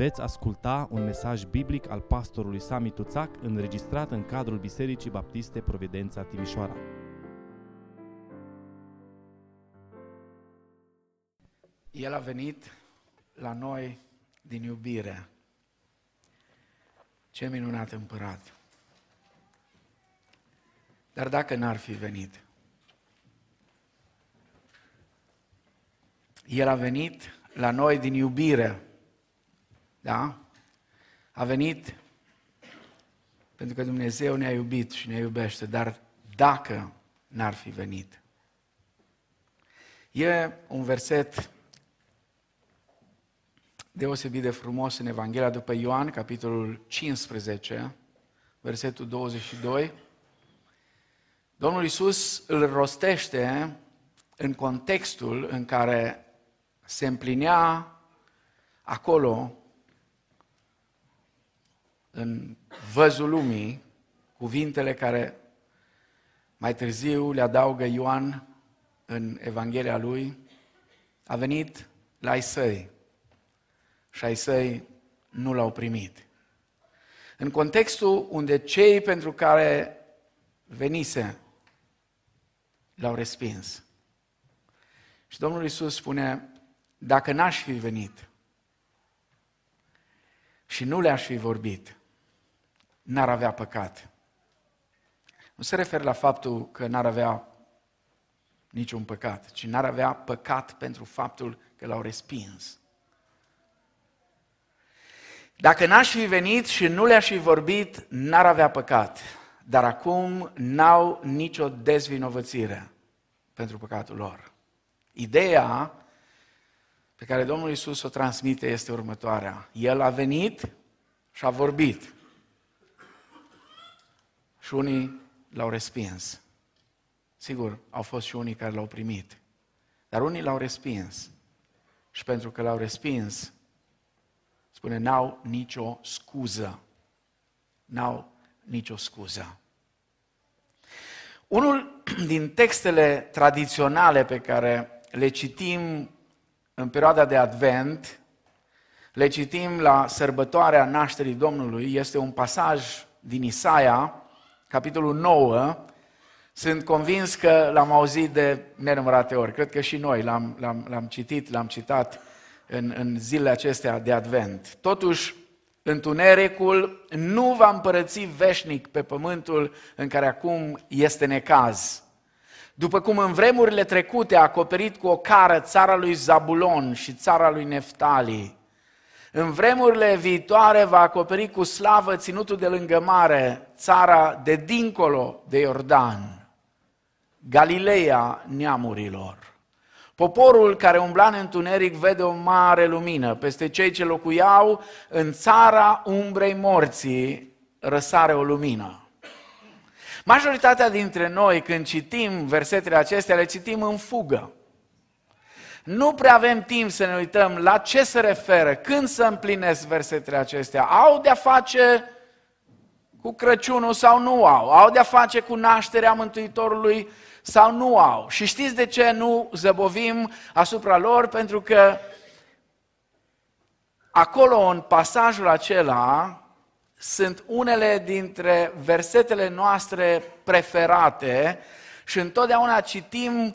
Veți asculta un mesaj biblic al pastorului Sami Tuțac înregistrat în cadrul Bisericii Baptiste Providența Timișoara. El a venit la noi din iubire. Ce minunat împărat! Dar dacă n-ar fi venit, El a venit la noi din iubire. Da? A venit pentru că Dumnezeu ne-a iubit și ne iubește, dar dacă n-ar fi venit. E un verset deosebit de frumos în Evanghelia după Ioan, capitolul 15, versetul 22. Domnul Isus îl rostește în contextul în care se împlinea acolo, în văzul lumii, cuvintele care mai târziu le adaugă Ioan în Evanghelia lui, a venit la ai săi și ai săi nu l-au primit. În contextul unde cei pentru care venise l-au respins. Și Domnul Isus spune, dacă n-aș fi venit și nu le-aș fi vorbit, n-ar avea păcat. Nu se referă la faptul că n-ar avea niciun păcat, ci n-ar avea păcat pentru faptul că l-au respins. Dacă n-aș fi venit și nu le-aș fi vorbit, n-ar avea păcat. Dar acum n-au nicio dezvinovățire pentru păcatul lor. Ideea pe care Domnul Isus o transmite este următoarea. El a venit și a vorbit. Și unii l-au respins. Sigur, au fost și unii care l-au primit. Dar unii l-au respins. Și pentru că l-au respins, spune, n-au nicio scuză. N-au nicio scuză. Unul din textele tradiționale pe care le citim în perioada de Advent, le citim la sărbătoarea nașterii Domnului, este un pasaj din Isaia, capitolul 9. Sunt convins că l-am auzit de nenumărate ori. Cred că și noi l-am, l-am, l-am citit, l-am citat în, în zilele acestea de Advent. Totuși, întunericul nu va împărăți veșnic pe pământul în care acum este necaz. După cum în vremurile trecute a acoperit cu o cară țara lui Zabulon și țara lui Neftali, în vremurile viitoare va acoperi cu slavă ținutul de lângă mare, țara de dincolo de Iordan, Galileea neamurilor. Poporul care umbla în întuneric vede o mare lumină. Peste cei ce locuiau în țara umbrei morții răsare o lumină. Majoritatea dintre noi, când citim versetele acestea, le citim în fugă. Nu prea avem timp să ne uităm la ce se referă, când să împlinesc versetele acestea. Au de-a face cu Crăciunul sau nu au? Au de-a face cu nașterea Mântuitorului sau nu au? Și știți de ce nu zăbovim asupra lor? Pentru că acolo, în pasajul acela, sunt unele dintre versetele noastre preferate și întotdeauna citim uh,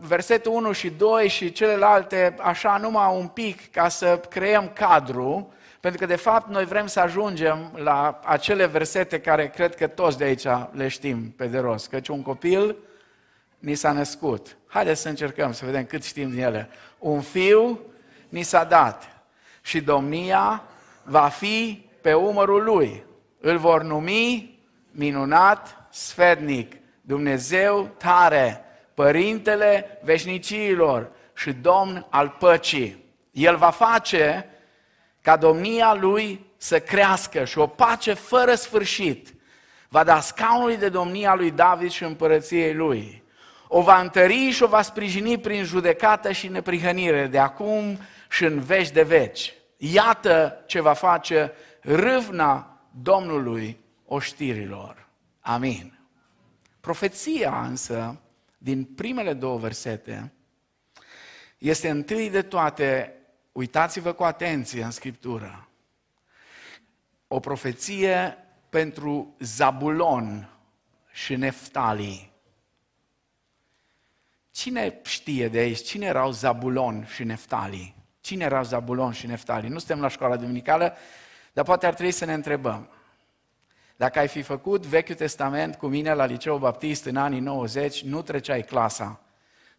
versetul 1 și 2 și celelalte așa numai un pic ca să creăm cadru, pentru că de fapt noi vrem să ajungem la acele versete care cred că toți de aici le știm pe de rost, căci un copil ni s-a născut. Haideți să încercăm să vedem cât știm din ele. Un fiu ni s-a dat și domnia va fi pe umărul lui. Îl vor numi minunat, sfednic, Dumnezeu tare, Părintele veșniciilor și Domn al păcii. El va face ca domnia lui să crească și o pace fără sfârșit. Va da scaunului de domnia lui David și împărăției lui. O va întări și o va sprijini prin judecată și neprihănire de acum și în veci de veci. Iată ce va face râvna Domnului oștirilor. Amin. Profeția însă, din primele două versete, este întâi de toate uitați-vă cu atenție în Scriptură, o profeție pentru Zabulon și Neftali. Cine știe de aici? Cine erau Zabulon și Neftali? Cine erau Zabulon și Neftali? Nu suntem la școala duminicală, dar poate ar trebui să ne întrebăm. Dacă ai fi făcut Vechiul Testament cu mine la Liceu Baptist în anii 90, nu treceai clasa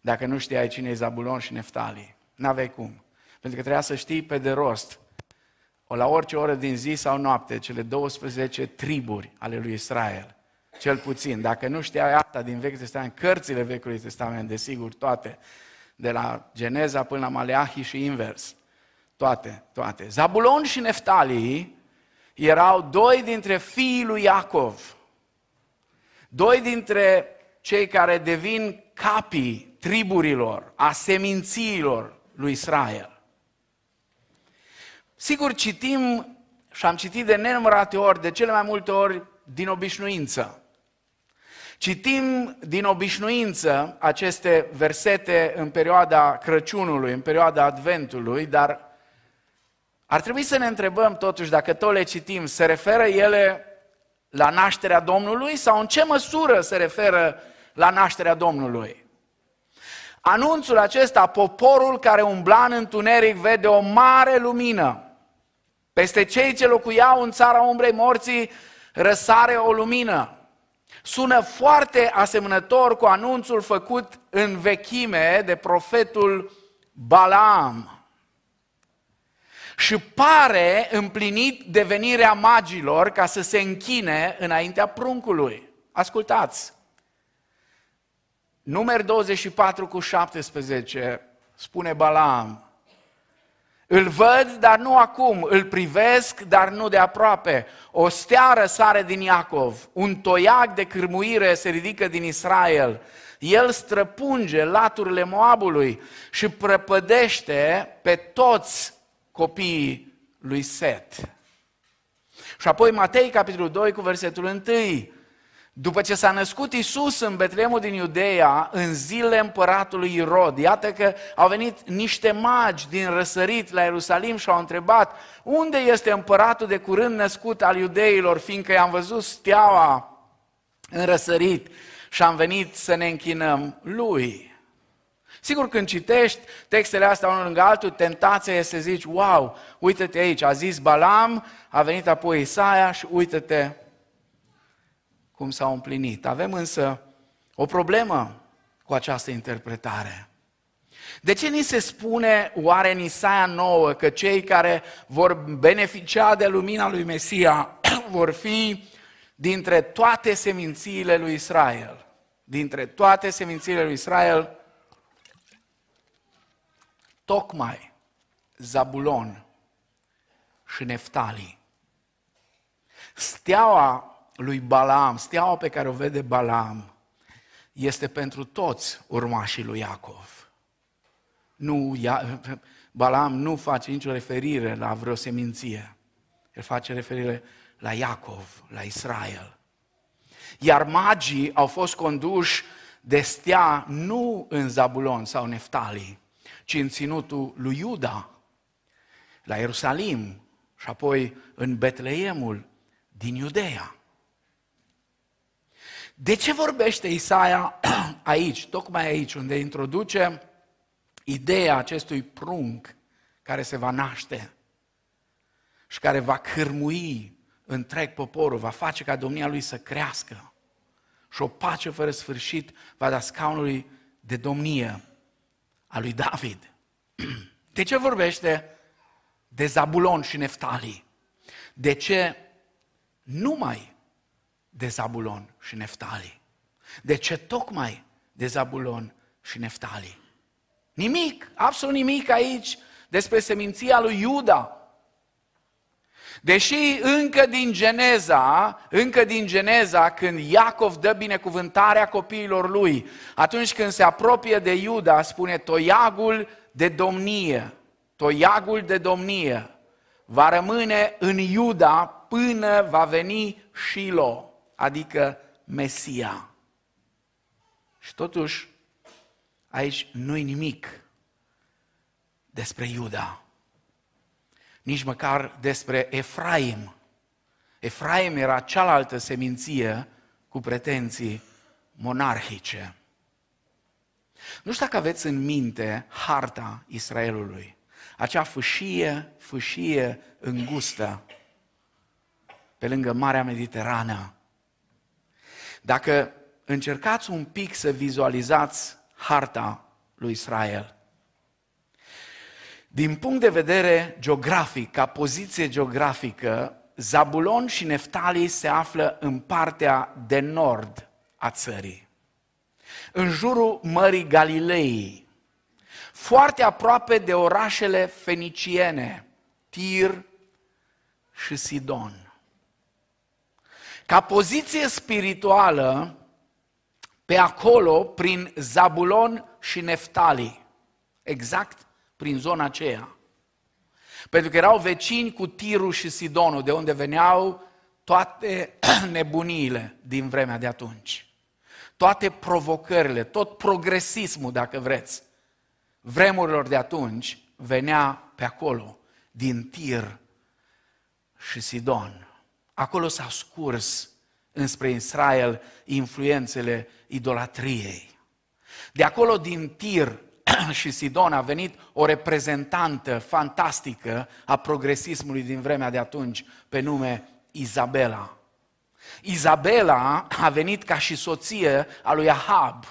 dacă nu știai cine e Zabulon și Neftali. N-aveai cum. Pentru că trebuia să știi pe de rost, o la orice oră din zi sau noapte, cele 12 triburi ale lui Israel. Cel puțin. Dacă nu știai asta din Vechiul Testament, cărțile Vechiului Testament, desigur, toate, de la Geneza până la Maleahi și invers. Toate, toate. Zabulon și Neftali erau doi dintre fiii lui Iacov. Doi dintre cei care devin capii triburilor, a semințiilor lui Israel. Sigur, citim și am citit de nenumărate ori, de cele mai multe ori din obișnuință. Citim din obișnuință aceste versete în perioada Crăciunului, în perioada Adventului, dar ar trebui să ne întrebăm totuși dacă tot le citim, se referă ele la nașterea Domnului sau în ce măsură se referă la nașterea Domnului? Anunțul acesta, poporul care umbla în întuneric vede o mare lumină. Peste cei ce locuiau în țara umbrei morții răsare o lumină. Sună foarte asemănător cu anunțul făcut în vechime de profetul Balaam. Și pare împlinit devenirea magilor ca să se închine înaintea pruncului. Ascultați! Numer 24 cu 17 spune Balaam, îl văd, dar nu acum, îl privesc, dar nu de aproape. O stea răsare din Iacov, un toiac de cârmuire se ridică din Israel. El străpunge laturile Moabului și prăpădește pe toți copiii lui Set. Și apoi Matei, capitolul 2, cu versetul 1. După ce s-a născut Isus în Betleemul din Iudeea, în zilele împăratului Irod, iată că au venit niște magi din răsărit la Ierusalim și au întrebat unde este împăratul de curând născut al iudeilor, fiindcă i-am văzut steaua în răsărit și am venit să ne închinăm lui. Sigur, când citești textele astea unul lângă altul, tentația este să zici, wow, uite-te aici, a zis Balam, a venit apoi Isaia și uite-te cum s-au împlinit. Avem însă o problemă cu această interpretare. De ce ni se spune oare în Isaia 9 că cei care vor beneficia de lumina lui Mesia vor fi dintre toate semințiile lui Israel? Dintre toate semințiile lui Israel, tocmai Zabulon și Neftali. Steaua lui Balaam, steaua pe care o vede Balaam, este pentru toți urmașii lui Iacov. Nu, Balaam nu face nicio referire la vreo seminție. El face referire la Iacov, la Israel. Iar magii au fost conduși de stea nu în Zabulon sau Neftali, ci în ținutul lui Iuda, la Ierusalim și apoi în Betleemul din Iudeea. De ce vorbește Isaia aici, tocmai aici, unde introduce ideea acestui prunc care se va naște și care va cârmui întreg poporul, va face ca domnia lui să crească și o pace fără sfârșit va da scaunului de domnie a lui David. De ce vorbește de Zabulon și Neftali? De ce numai de Zabulon și Neftali. De ce tocmai de Zabulon și Neftali? Nimic, absolut nimic aici despre seminția lui Iuda. Deși încă din Geneza, încă din Geneza, când Iacov dă binecuvântarea copiilor lui, atunci când se apropie de Iuda, spune toiagul de domnie, toiagul de domnie va rămâne în Iuda până va veni Shiloh adică Mesia. Și totuși, aici nu-i nimic despre Iuda. Nici măcar despre Efraim. Efraim era cealaltă seminție cu pretenții monarhice. Nu știu dacă aveți în minte harta Israelului, acea fâșie, fâșie îngustă pe lângă Marea Mediterană. Dacă încercați un pic să vizualizați harta lui Israel, din punct de vedere geografic, ca poziție geografică, Zabulon și Neftali se află în partea de nord a țării, în jurul Mării Galilei, foarte aproape de orașele feniciene, Tir și Sidon. Ca poziție spirituală, pe acolo, prin Zabulon și Neftali, exact prin zona aceea. Pentru că erau vecini cu Tirul și Sidonul, de unde veneau toate nebuniile din vremea de atunci. Toate provocările, tot progresismul, dacă vreți, vremurilor de atunci, venea pe acolo, din Tir și Sidon. Acolo s-au scurs înspre Israel influențele idolatriei. De acolo, din Tir și Sidon, a venit o reprezentantă fantastică a progresismului din vremea de atunci, pe nume Izabela. Izabela a venit ca și soție a lui Ahab.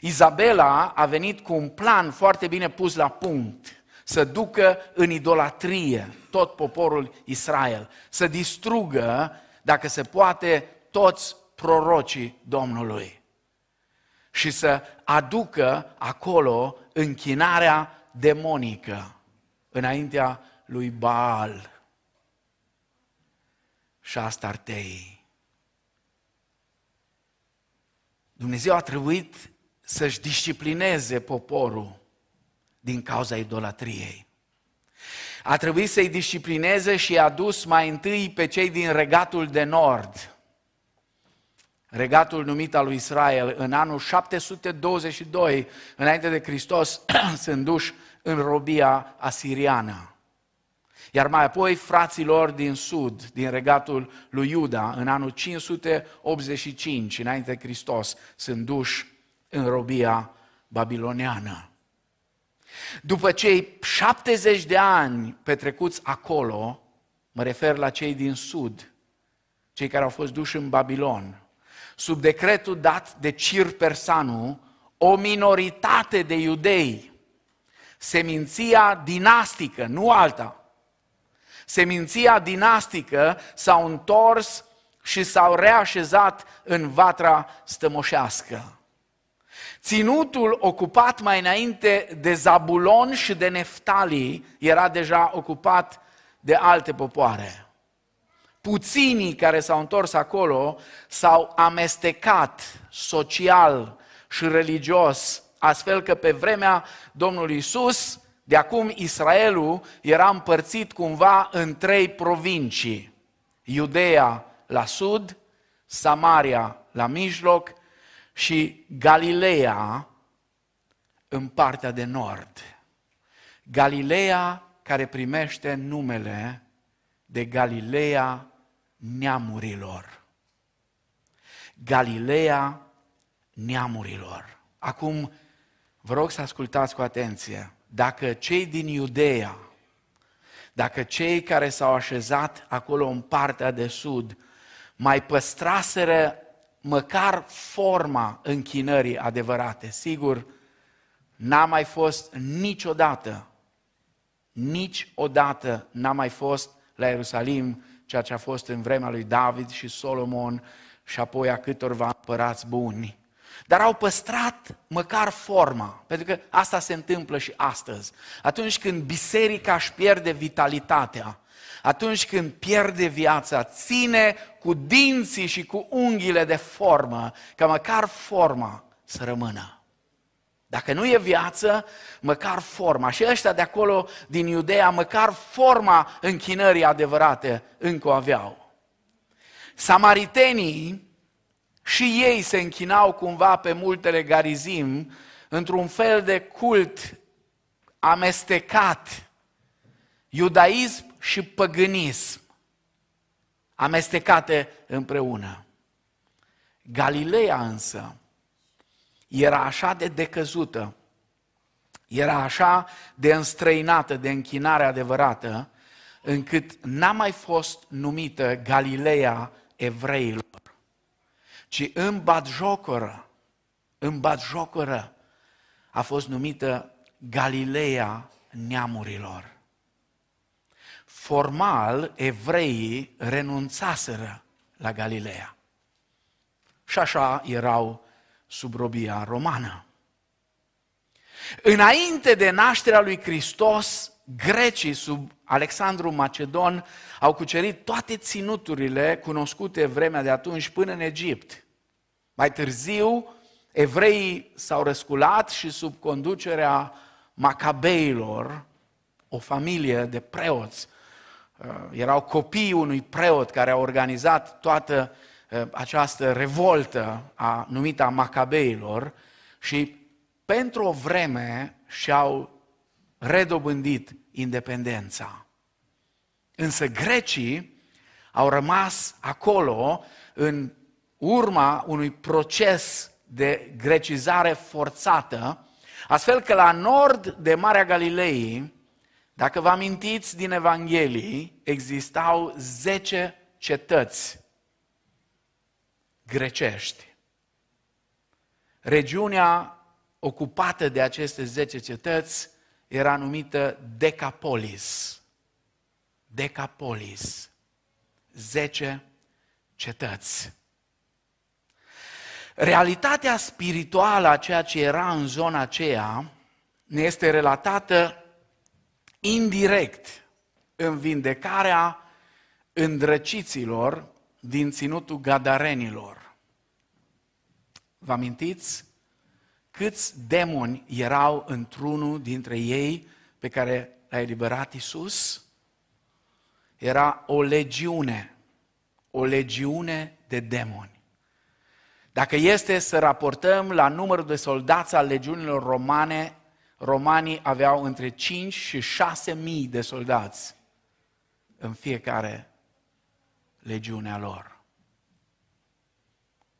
Izabela a venit cu un plan foarte bine pus la punct să ducă în idolatrie tot poporul Israel, să distrugă, dacă se poate, toți prorocii Domnului și să aducă acolo închinarea demonică înaintea lui Baal și Astartei. Dumnezeu a trebuit să-și disciplineze poporul din cauza idolatriei. A trebuit să-i disciplineze și a dus mai întâi pe cei din regatul de nord, regatul numit al lui Israel, în anul 722 înainte de Hristos, sunt duși în robia asiriană. Iar mai apoi fraților din sud, din regatul lui Iuda, în anul 585 înainte de Hristos, sunt duși în robia babiloniană. După cei 70 de ani petrecuți acolo, mă refer la cei din sud, cei care au fost duși în Babilon, sub decretul dat de Cir Persanu, o minoritate de iudei, seminția dinastică, nu alta, seminția dinastică s-au întors și s-au reașezat în vatra stămoșească. Ținutul ocupat mai înainte de Zabulon și de Neftali era deja ocupat de alte popoare puținii care s-au întors acolo s-au amestecat social și religios, astfel că pe vremea Domnului Isus, de acum Israelul era împărțit cumva în trei provincii. Iudeea la sud, Samaria la mijloc și Galileea în partea de nord. Galileea care primește numele de Galileea neamurilor. Galileea neamurilor. Acum, vă rog să ascultați cu atenție. Dacă cei din Iudeea, dacă cei care s-au așezat acolo în partea de sud, mai păstraseră măcar forma închinării adevărate, sigur, n-a mai fost niciodată, niciodată n-a mai fost la Ierusalim ceea ce a fost în vremea lui David și Solomon și apoi a câtorva împărați buni. Dar au păstrat măcar forma, pentru că asta se întâmplă și astăzi. Atunci când biserica își pierde vitalitatea, atunci când pierde viața, ține cu dinții și cu unghiile de formă, ca măcar forma să rămână. Dacă nu e viață, măcar forma. Și ăștia de acolo, din Iudeea, măcar forma închinării adevărate încă o aveau. Samaritenii și ei se închinau cumva pe multele garizim într-un fel de cult amestecat iudaism și păgânism amestecate împreună. Galileea însă era așa de decăzută, era așa de înstrăinată de închinare adevărată, încât n-a mai fost numită Galileea evreilor, ci în batjocoră, în batjocoră a fost numită Galileea neamurilor. Formal, evreii renunțaseră la Galileea. Și așa erau sub robia romană. Înainte de nașterea lui Hristos, grecii sub Alexandru Macedon au cucerit toate ținuturile cunoscute vremea de atunci până în Egipt. Mai târziu, evreii s-au răsculat și sub conducerea macabeilor, o familie de preoți, uh, erau copiii unui preot care a organizat toată uh, această revoltă a, numită a macabeilor și pentru o vreme și-au redobândit independența. Însă grecii au rămas acolo în urma unui proces de grecizare forțată, astfel că la nord de Marea Galilei, dacă vă amintiți din Evanghelii, existau 10 cetăți grecești. Regiunea ocupată de aceste 10 cetăți era numită Decapolis. Decapolis. 10 cetăți. Realitatea spirituală a ceea ce era în zona aceea ne este relatată indirect în vindecarea îndrăciților din ținutul gadarenilor. Vă amintiți câți demoni erau într-unul dintre ei pe care l-a eliberat Isus? Era o legiune, o legiune de demoni. Dacă este să raportăm la numărul de soldați al legiunilor romane, romanii aveau între 5 și 6 mii de soldați în fiecare legiune a lor.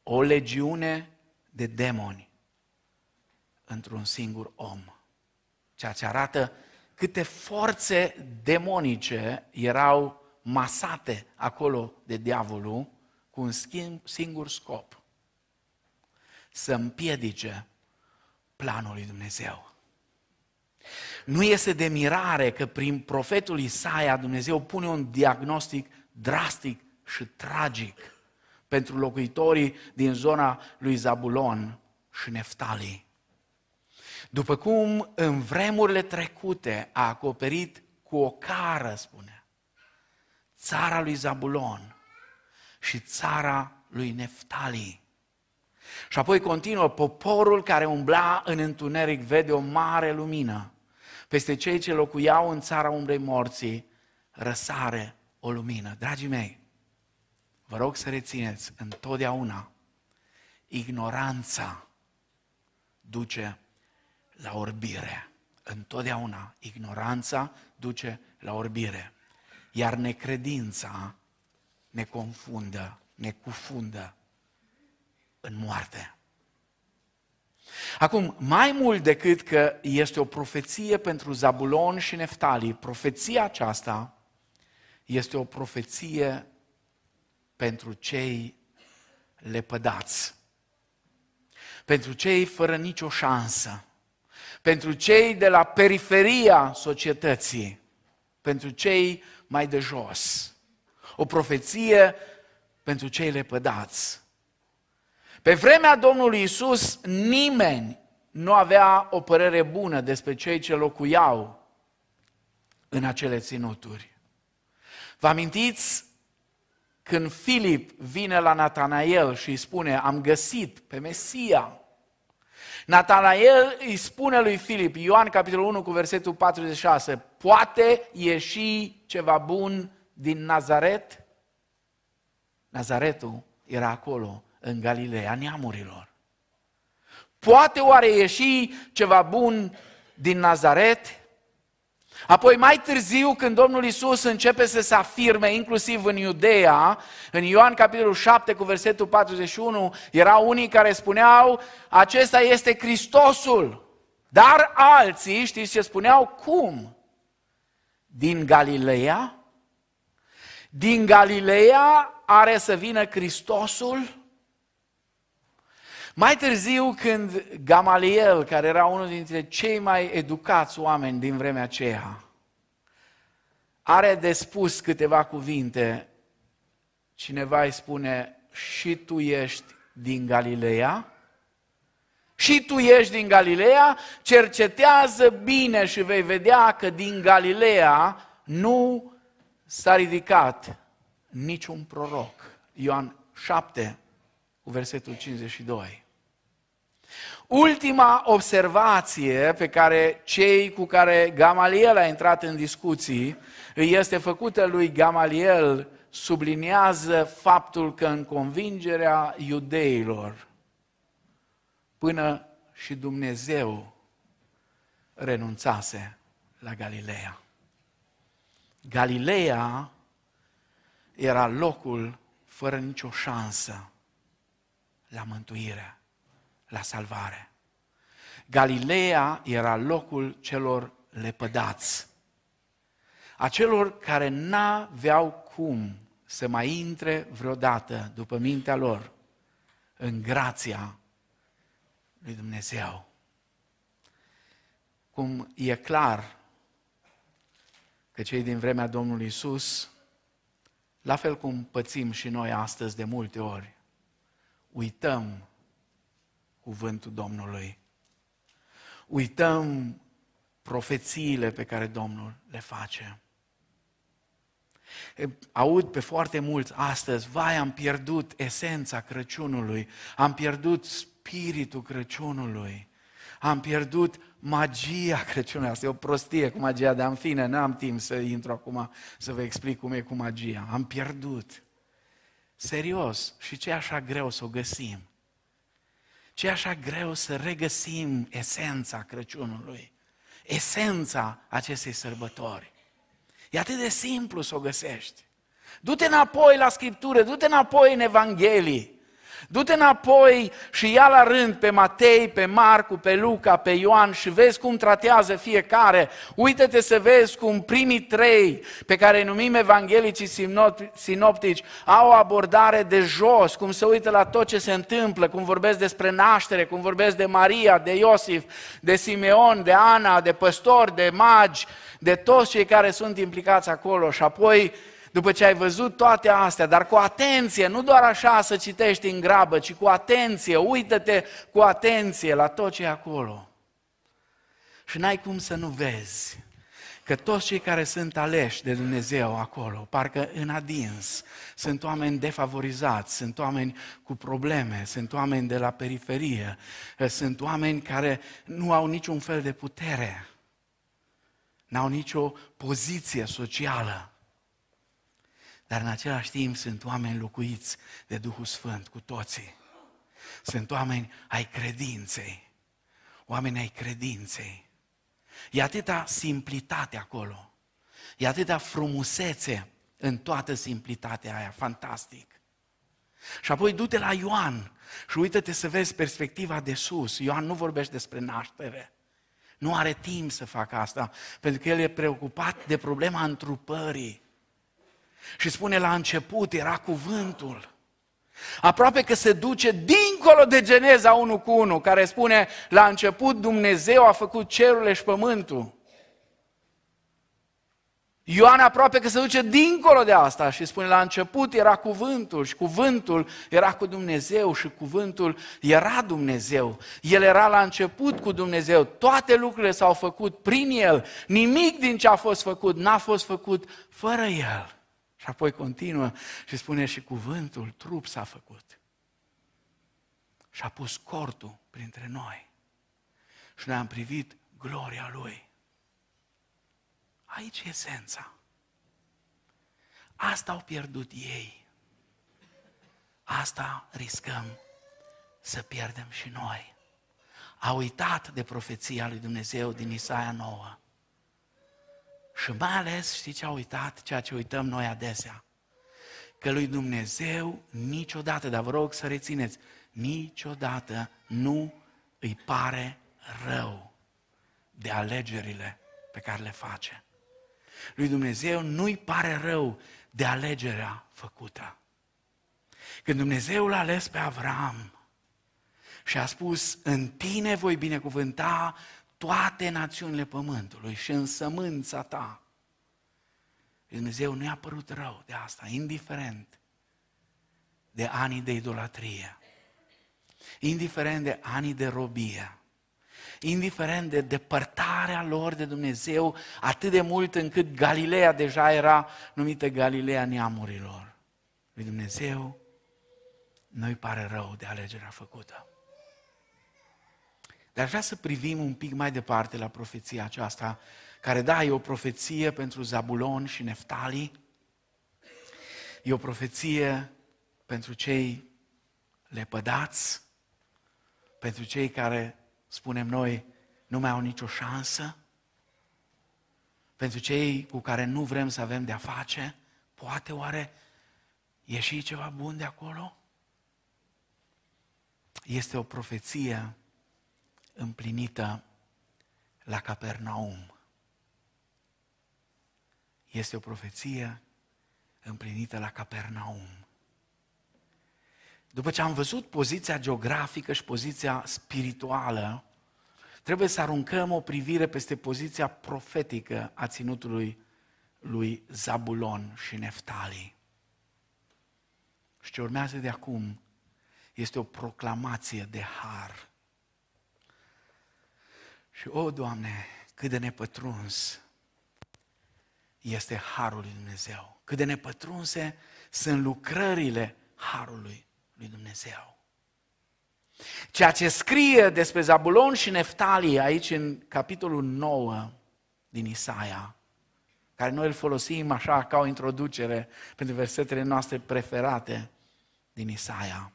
O legiune de demoni într-un singur om. Ceea ce arată câte forțe demonice erau masate acolo de diavolul cu un singur scop. Să împiedice planul lui Dumnezeu. Nu este de mirare că prin profetul Isaia Dumnezeu pune un diagnostic drastic și tragic pentru locuitorii din zona lui Zabulon și Neftali. După cum în vremurile trecute a acoperit cu o cară, spune, țara lui Zabulon și țara lui Neftali. Și apoi continuă, poporul care umbla în întuneric vede o mare lumină. Peste cei ce locuiau în țara umbrei morții, răsare o lumină. Dragii mei, vă rog să rețineți întotdeauna, ignoranța duce la orbire. Întotdeauna ignoranța duce la orbire. Iar necredința ne confundă, ne cufundă în moarte. Acum, mai mult decât că este o profeție pentru Zabulon și Neftali, profeția aceasta este o profeție pentru cei lepădați, pentru cei fără nicio șansă, pentru cei de la periferia societății, pentru cei mai de jos. O profeție pentru cei lepădați. Pe vremea Domnului Isus, nimeni nu avea o părere bună despre cei ce locuiau în acele ținuturi. Vă amintiți când Filip vine la Natanael și îi spune, am găsit pe Mesia, Natanael îi spune lui Filip, Ioan capitolul 1 cu versetul 46, poate ieși ceva bun din Nazaret? Nazaretul era acolo, în Galileea neamurilor. Poate oare ieși ceva bun din Nazaret? Apoi mai târziu, când Domnul Isus începe să se afirme, inclusiv în Iudeea, în Ioan capitolul 7 cu versetul 41, erau unii care spuneau, acesta este Hristosul. Dar alții, știți ce spuneau? Cum? Din Galileea? Din Galileea are să vină Hristosul? Mai târziu, când Gamaliel, care era unul dintre cei mai educați oameni din vremea aceea, are de spus câteva cuvinte, cineva îi spune, și tu ești din Galileea? Și tu ești din Galileea? Cercetează bine și vei vedea că din Galileea nu s-a ridicat niciun proroc. Ioan 7, cu versetul 52. Ultima observație pe care cei cu care Gamaliel a intrat în discuții îi este făcută lui Gamaliel subliniază faptul că în convingerea iudeilor până și Dumnezeu renunțase la Galileea. Galileea era locul fără nicio șansă la mântuire la salvare. Galileea era locul celor lepădați, a celor care n-aveau cum să mai intre vreodată după mintea lor în grația lui Dumnezeu. Cum e clar că cei din vremea Domnului Isus, la fel cum pățim și noi astăzi de multe ori, uităm cuvântul Domnului. Uităm profețiile pe care Domnul le face. Aud pe foarte mulți astăzi, vai, am pierdut esența Crăciunului, am pierdut spiritul Crăciunului, am pierdut magia Crăciunului. Asta e o prostie cu magia, dar în fine, n-am timp să intru acum să vă explic cum e cu magia. Am pierdut. Serios. Și ce e așa greu să o găsim? Ce e așa greu să regăsim esența Crăciunului, esența acestei sărbători. E atât de simplu să o găsești. Du-te înapoi la Scriptură, du-te înapoi în Evanghelii. Du-te înapoi și ia la rând pe Matei, pe Marcu, pe Luca, pe Ioan și vezi cum tratează fiecare. Uită-te să vezi cum primii trei, pe care îi numim evanghelicii sinoptici, au o abordare de jos, cum se uită la tot ce se întâmplă, cum vorbesc despre naștere, cum vorbesc de Maria, de Iosif, de Simeon, de Ana, de păstori, de magi, de toți cei care sunt implicați acolo și apoi după ce ai văzut toate astea, dar cu atenție, nu doar așa să citești în grabă, ci cu atenție, uită-te cu atenție la tot ce e acolo. Și n-ai cum să nu vezi că toți cei care sunt aleși de Dumnezeu acolo, parcă în adins, sunt oameni defavorizați, sunt oameni cu probleme, sunt oameni de la periferie, sunt oameni care nu au niciun fel de putere, n-au nicio poziție socială. Dar în același timp sunt oameni locuiți de Duhul Sfânt cu toții. Sunt oameni ai credinței. Oameni ai credinței. E atâta simplitate acolo. E atâta frumusețe în toată simplitatea aia. Fantastic. Și apoi du-te la Ioan și uită-te să vezi perspectiva de sus. Ioan nu vorbește despre naștere. Nu are timp să facă asta, pentru că el e preocupat de problema întrupării. Și spune la început era cuvântul. Aproape că se duce dincolo de Geneza 1 cu 1, care spune la început Dumnezeu a făcut cerurile și pământul. Ioan aproape că se duce dincolo de asta și spune la început era cuvântul și cuvântul era cu Dumnezeu și cuvântul era Dumnezeu. El era la început cu Dumnezeu. Toate lucrurile s-au făcut prin El. Nimic din ce a fost făcut n-a fost făcut fără El. Și apoi continuă și spune și cuvântul trup s-a făcut. Și a pus cortul printre noi. Și noi am privit gloria Lui. Aici e esența. Asta au pierdut ei. Asta riscăm să pierdem și noi. A uitat de profeția lui Dumnezeu din Isaia 9. Și mai ales, știi ce a uitat? Ceea ce uităm noi adesea. Că lui Dumnezeu niciodată, dar vă rog să rețineți, niciodată nu îi pare rău de alegerile pe care le face. Lui Dumnezeu nu-i pare rău de alegerea făcută. Când Dumnezeu l-a ales pe Avram și a spus, în tine voi binecuvânta toate națiunile pământului și în sămânța ta. Dumnezeu nu i-a părut rău de asta, indiferent de anii de idolatrie, indiferent de anii de robie, indiferent de depărtarea lor de Dumnezeu, atât de mult încât Galileea deja era numită Galileea neamurilor. Lui Dumnezeu nu-i pare rău de alegerea făcută. Dar vrea să privim un pic mai departe la profeția aceasta, care da, e o profeție pentru Zabulon și Neftali, e o profeție pentru cei lepădați, pentru cei care, spunem noi, nu mai au nicio șansă, pentru cei cu care nu vrem să avem de-a face, poate oare ieși ceva bun de acolo? Este o profeție împlinită la Capernaum. Este o profeție împlinită la Capernaum. După ce am văzut poziția geografică și poziția spirituală, trebuie să aruncăm o privire peste poziția profetică a ținutului lui Zabulon și Neftali. Și ce urmează de acum este o proclamație de har. Și, o, Doamne, cât de nepătruns este harul lui Dumnezeu. Cât de nepătrunse sunt lucrările harului lui Dumnezeu. Ceea ce scrie despre Zabulon și Neftali aici în capitolul 9 din Isaia, care noi îl folosim așa ca o introducere pentru versetele noastre preferate din Isaia.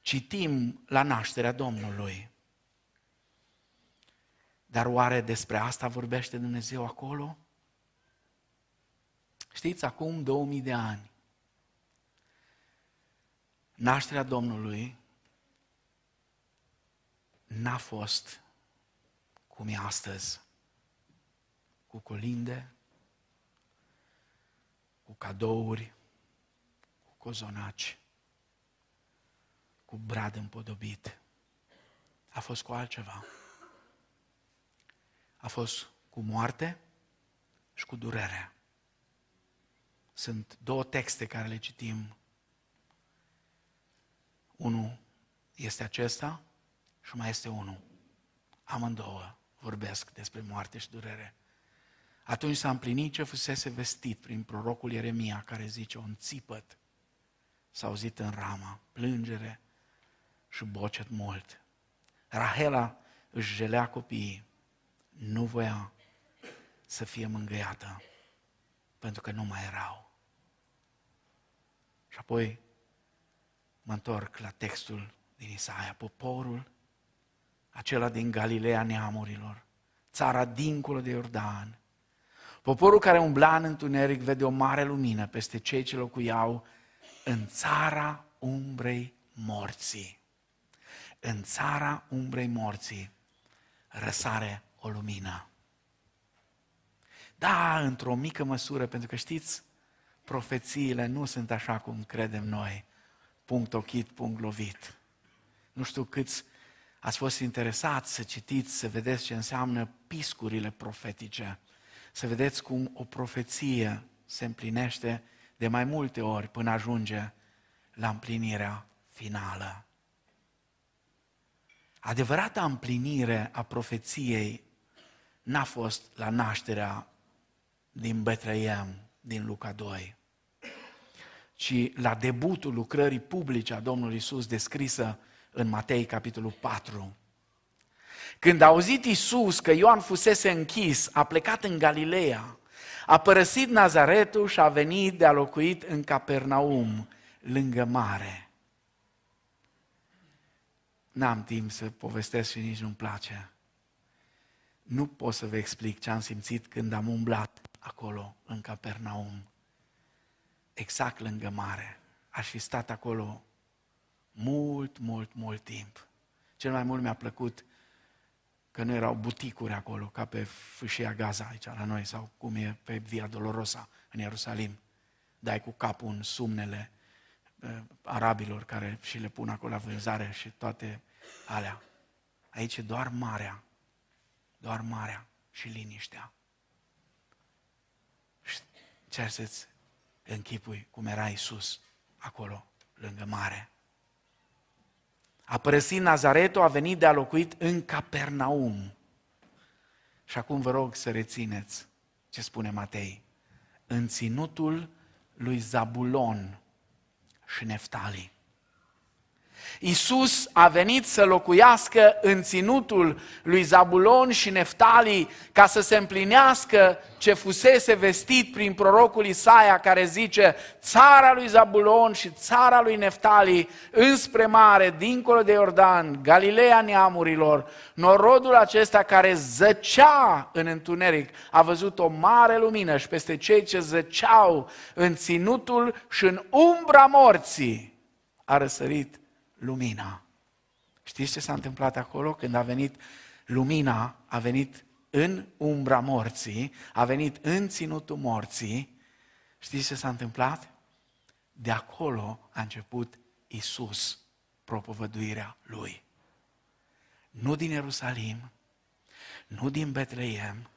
Citim la nașterea Domnului. Dar oare despre asta vorbește Dumnezeu acolo? Știți, acum 2000 de ani, nașterea Domnului n-a fost cum e astăzi, cu colinde, cu cadouri, cu cozonaci, cu brad împodobit. A fost cu altceva. A fost cu moarte și cu durere. Sunt două texte care le citim. Unul este acesta și mai este unul. Amândouă vorbesc despre moarte și durere. Atunci s-a împlinit ce fusese vestit prin prorocul Ieremia, care zice, un țipăt s-a auzit în rama, plângere și bocet mult. Rahela își jelea copiii, nu voia să fie mângâiată, pentru că nu mai erau. Și apoi mă întorc la textul din Isaia. Poporul acela din Galileea neamurilor, țara dincolo de Iordan, poporul care umbla în întuneric vede o mare lumină peste cei ce locuiau în țara umbrei morții. În țara umbrei morții răsare o lumină. Da, într-o mică măsură, pentru că știți, profețiile nu sunt așa cum credem noi, punct ochit, punct lovit. Nu știu câți ați fost interesați să citiți, să vedeți ce înseamnă piscurile profetice, să vedeți cum o profeție se împlinește de mai multe ori până ajunge la împlinirea finală. Adevărata împlinire a profeției n-a fost la nașterea din Betleem, din Luca 2 ci la debutul lucrării publice a Domnului Isus descrisă în Matei, capitolul 4. Când a auzit Isus că Ioan fusese închis, a plecat în Galileea, a părăsit Nazaretul și a venit de a locuit în Capernaum, lângă mare. N-am timp să povestesc și nici nu-mi place. Nu pot să vă explic ce am simțit când am umblat acolo, în Capernaum, exact lângă mare. Aș fi stat acolo mult, mult, mult timp. Cel mai mult mi-a plăcut că nu erau buticuri acolo, ca pe fâșia Gaza aici la noi, sau cum e pe Via Dolorosa în Ierusalim. Dai cu capul în sumnele uh, arabilor care și le pun acolo la vânzare și toate alea. Aici e doar marea, doar marea și liniștea. Și cer să-ți închipui cum era Isus acolo, lângă mare. A părăsit Nazaretul, a venit de a locuit în Capernaum. Și acum vă rog să rețineți ce spune Matei. În ținutul lui Zabulon și Neftali. Isus a venit să locuiască în ținutul lui Zabulon și Neftali ca să se împlinească ce fusese vestit prin prorocul Isaia care zice țara lui Zabulon și țara lui Neftali înspre mare, dincolo de Iordan, Galileea neamurilor, norodul acesta care zăcea în întuneric a văzut o mare lumină și peste cei ce zăceau în ținutul și în umbra morții a răsărit lumina. Știți ce s-a întâmplat acolo când a venit lumina, a venit în umbra morții, a venit în ținutul morții. Știți ce s-a întâmplat? De acolo a început Isus propovăduirea lui. Nu din Ierusalim, nu din Betleem,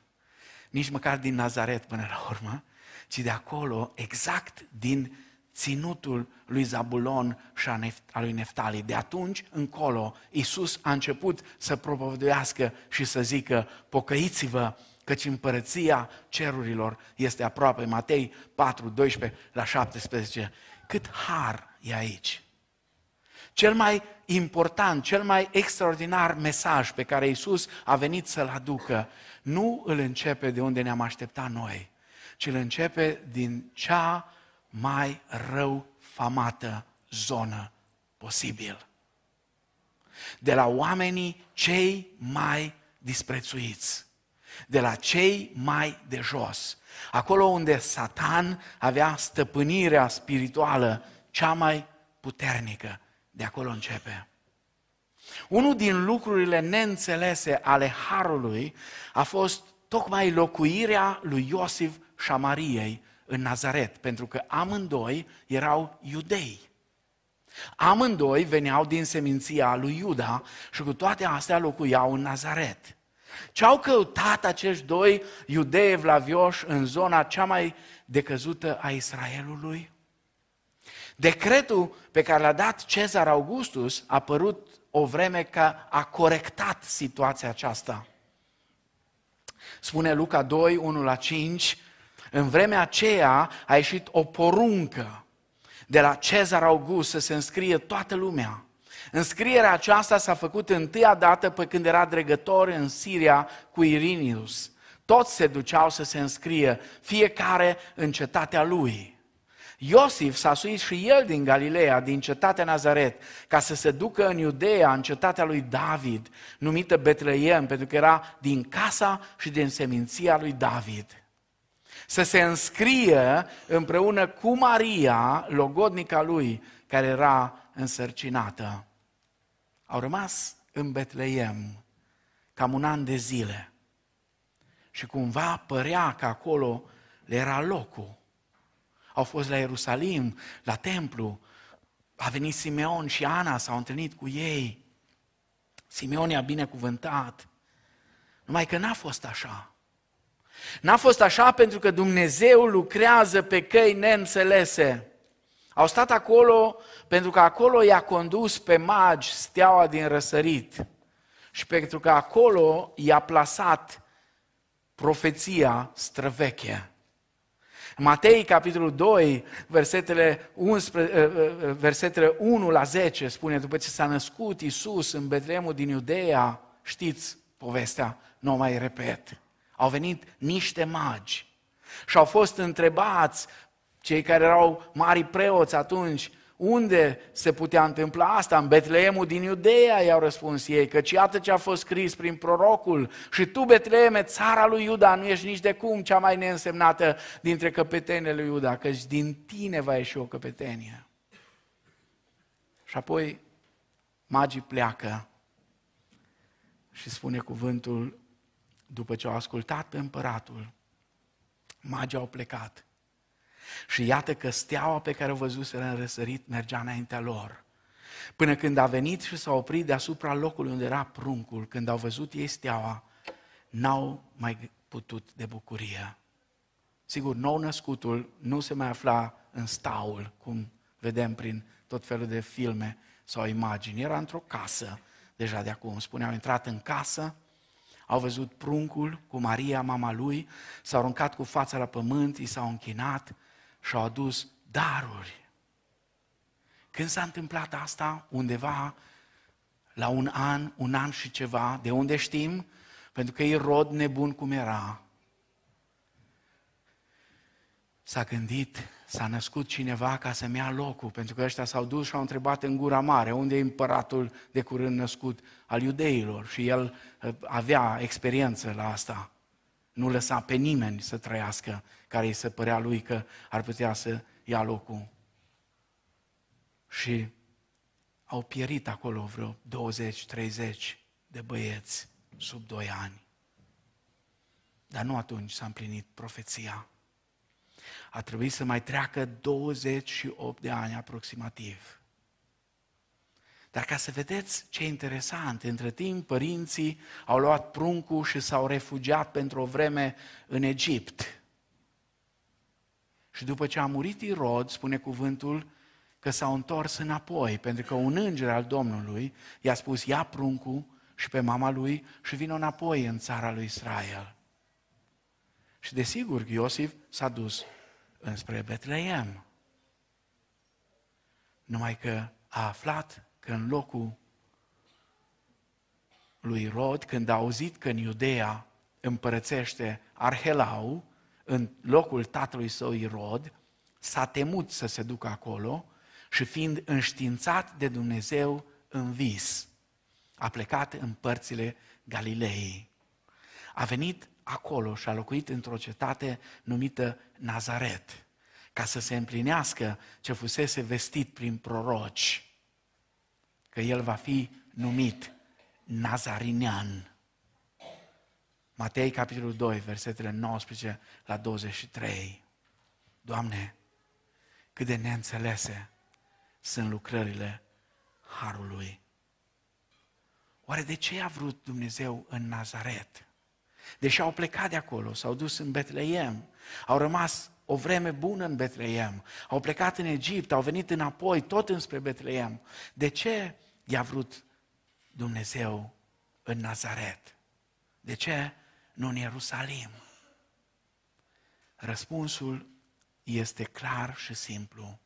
nici măcar din Nazaret până la urmă, ci de acolo, exact din ținutul lui Zabulon și a lui Neftali. De atunci încolo, Iisus a început să propovăduiască și să zică, pocăiți-vă, căci împărăția cerurilor este aproape. Matei 4, 12 la 17. Cât har e aici! Cel mai important, cel mai extraordinar mesaj pe care Iisus a venit să-l aducă, nu îl începe de unde ne-am așteptat noi, ci îl începe din cea mai rău famată zonă posibil. De la oamenii cei mai disprețuiți, de la cei mai de jos, acolo unde Satan avea stăpânirea spirituală cea mai puternică, de acolo începe. Unul din lucrurile neînțelese ale Harului a fost tocmai locuirea lui Iosif și a Mariei în Nazaret, pentru că amândoi erau iudei. Amândoi veneau din seminția lui Iuda și cu toate astea locuiau în Nazaret. Ce au căutat acești doi iudei evlavioși în zona cea mai decăzută a Israelului? Decretul pe care l-a dat Cezar Augustus a părut o vreme că a corectat situația aceasta. Spune Luca 2, 1 la 5, în vremea aceea a ieșit o poruncă de la Cezar August să se înscrie toată lumea. Înscrierea aceasta s-a făcut întâia dată pe când era dregător în Siria cu Irinius. Toți se duceau să se înscrie, fiecare în cetatea lui. Iosif s-a suit și el din Galileea, din cetatea Nazaret, ca să se ducă în Iudeea, în cetatea lui David, numită Betleem, pentru că era din casa și din seminția lui David să se înscrie împreună cu Maria, logodnica lui, care era însărcinată. Au rămas în Betleem cam un an de zile și cumva părea că acolo le era locul. Au fost la Ierusalim, la templu, a venit Simeon și Ana, s-au întâlnit cu ei. Simeon i-a binecuvântat. Numai că n-a fost așa. N-a fost așa pentru că Dumnezeu lucrează pe căi neînțelese. Au stat acolo pentru că acolo i-a condus pe magi steaua din răsărit și pentru că acolo i-a plasat profeția străveche. Matei, capitolul 2, versetele, 11, eh, eh, versetele 1 la 10, spune, după ce s-a născut Iisus în Betleemul din Iudeea, știți povestea, nu mai repet au venit niște magi și au fost întrebați cei care erau mari preoți atunci, Unde se putea întâmpla asta? În Betleemul din Iudeea, i-au răspuns ei, căci iată ce a fost scris prin prorocul. Și tu, Betleeme, țara lui Iuda, nu ești nici de cum cea mai neînsemnată dintre căpetenele lui Iuda, căci din tine va ieși o căpetenie. Și apoi magii pleacă și spune cuvântul, după ce au ascultat pe împăratul, magii au plecat. Și iată că steaua pe care o văzuseră în răsărit mergea înaintea lor. Până când a venit și s-a oprit deasupra locului unde era pruncul, când au văzut ei steaua, n-au mai putut de bucurie. Sigur, nou născutul nu se mai afla în staul, cum vedem prin tot felul de filme sau imagini. Era într-o casă deja de acum. Spune, au intrat în casă, au văzut pruncul cu Maria, mama lui, s-au aruncat cu fața la pământ, i s-au închinat și au adus daruri. Când s-a întâmplat asta? Undeva la un an, un an și ceva. De unde știm? Pentru că e rod nebun cum era. S-a gândit, s-a născut cineva ca să-mi ia locul, pentru că ăștia s-au dus și au întrebat în gura mare, unde e împăratul de curând născut al iudeilor? Și el uh, avea experiență la asta. Nu lăsa pe nimeni să trăiască care îi se părea lui că ar putea să ia locul. Și au pierit acolo vreo 20-30 de băieți sub 2 ani. Dar nu atunci s-a împlinit profeția. A trebuit să mai treacă 28 de ani aproximativ. Dar ca să vedeți ce interesant, între timp părinții au luat pruncul și s-au refugiat pentru o vreme în Egipt. Și după ce a murit Irod, spune cuvântul, că s-au întors înapoi, pentru că un înger al Domnului i-a spus, ia pruncul și pe mama lui și vină înapoi în țara lui Israel. Și desigur, Iosif s-a dus înspre Betleem. Numai că a aflat că în locul lui Rod, când a auzit că în Iudea împărățește Arhelau, în locul tatălui său Irod, s-a temut să se ducă acolo și fiind înștiințat de Dumnezeu în vis, a plecat în părțile Galilei. A venit acolo și a locuit într-o cetate numită Nazaret, ca să se împlinească ce fusese vestit prin proroci, că el va fi numit Nazarinean. Matei, capitolul 2, versetele 19 la 23. Doamne, cât de neînțelese sunt lucrările Harului. Oare de ce a vrut Dumnezeu în Nazaret? Deși au plecat de acolo, s-au dus în Betleem, au rămas o vreme bună în Betleem, au plecat în Egipt, au venit înapoi, tot înspre Betleem. De ce i-a vrut Dumnezeu în Nazaret? De ce nu în Ierusalim? Răspunsul este clar și simplu.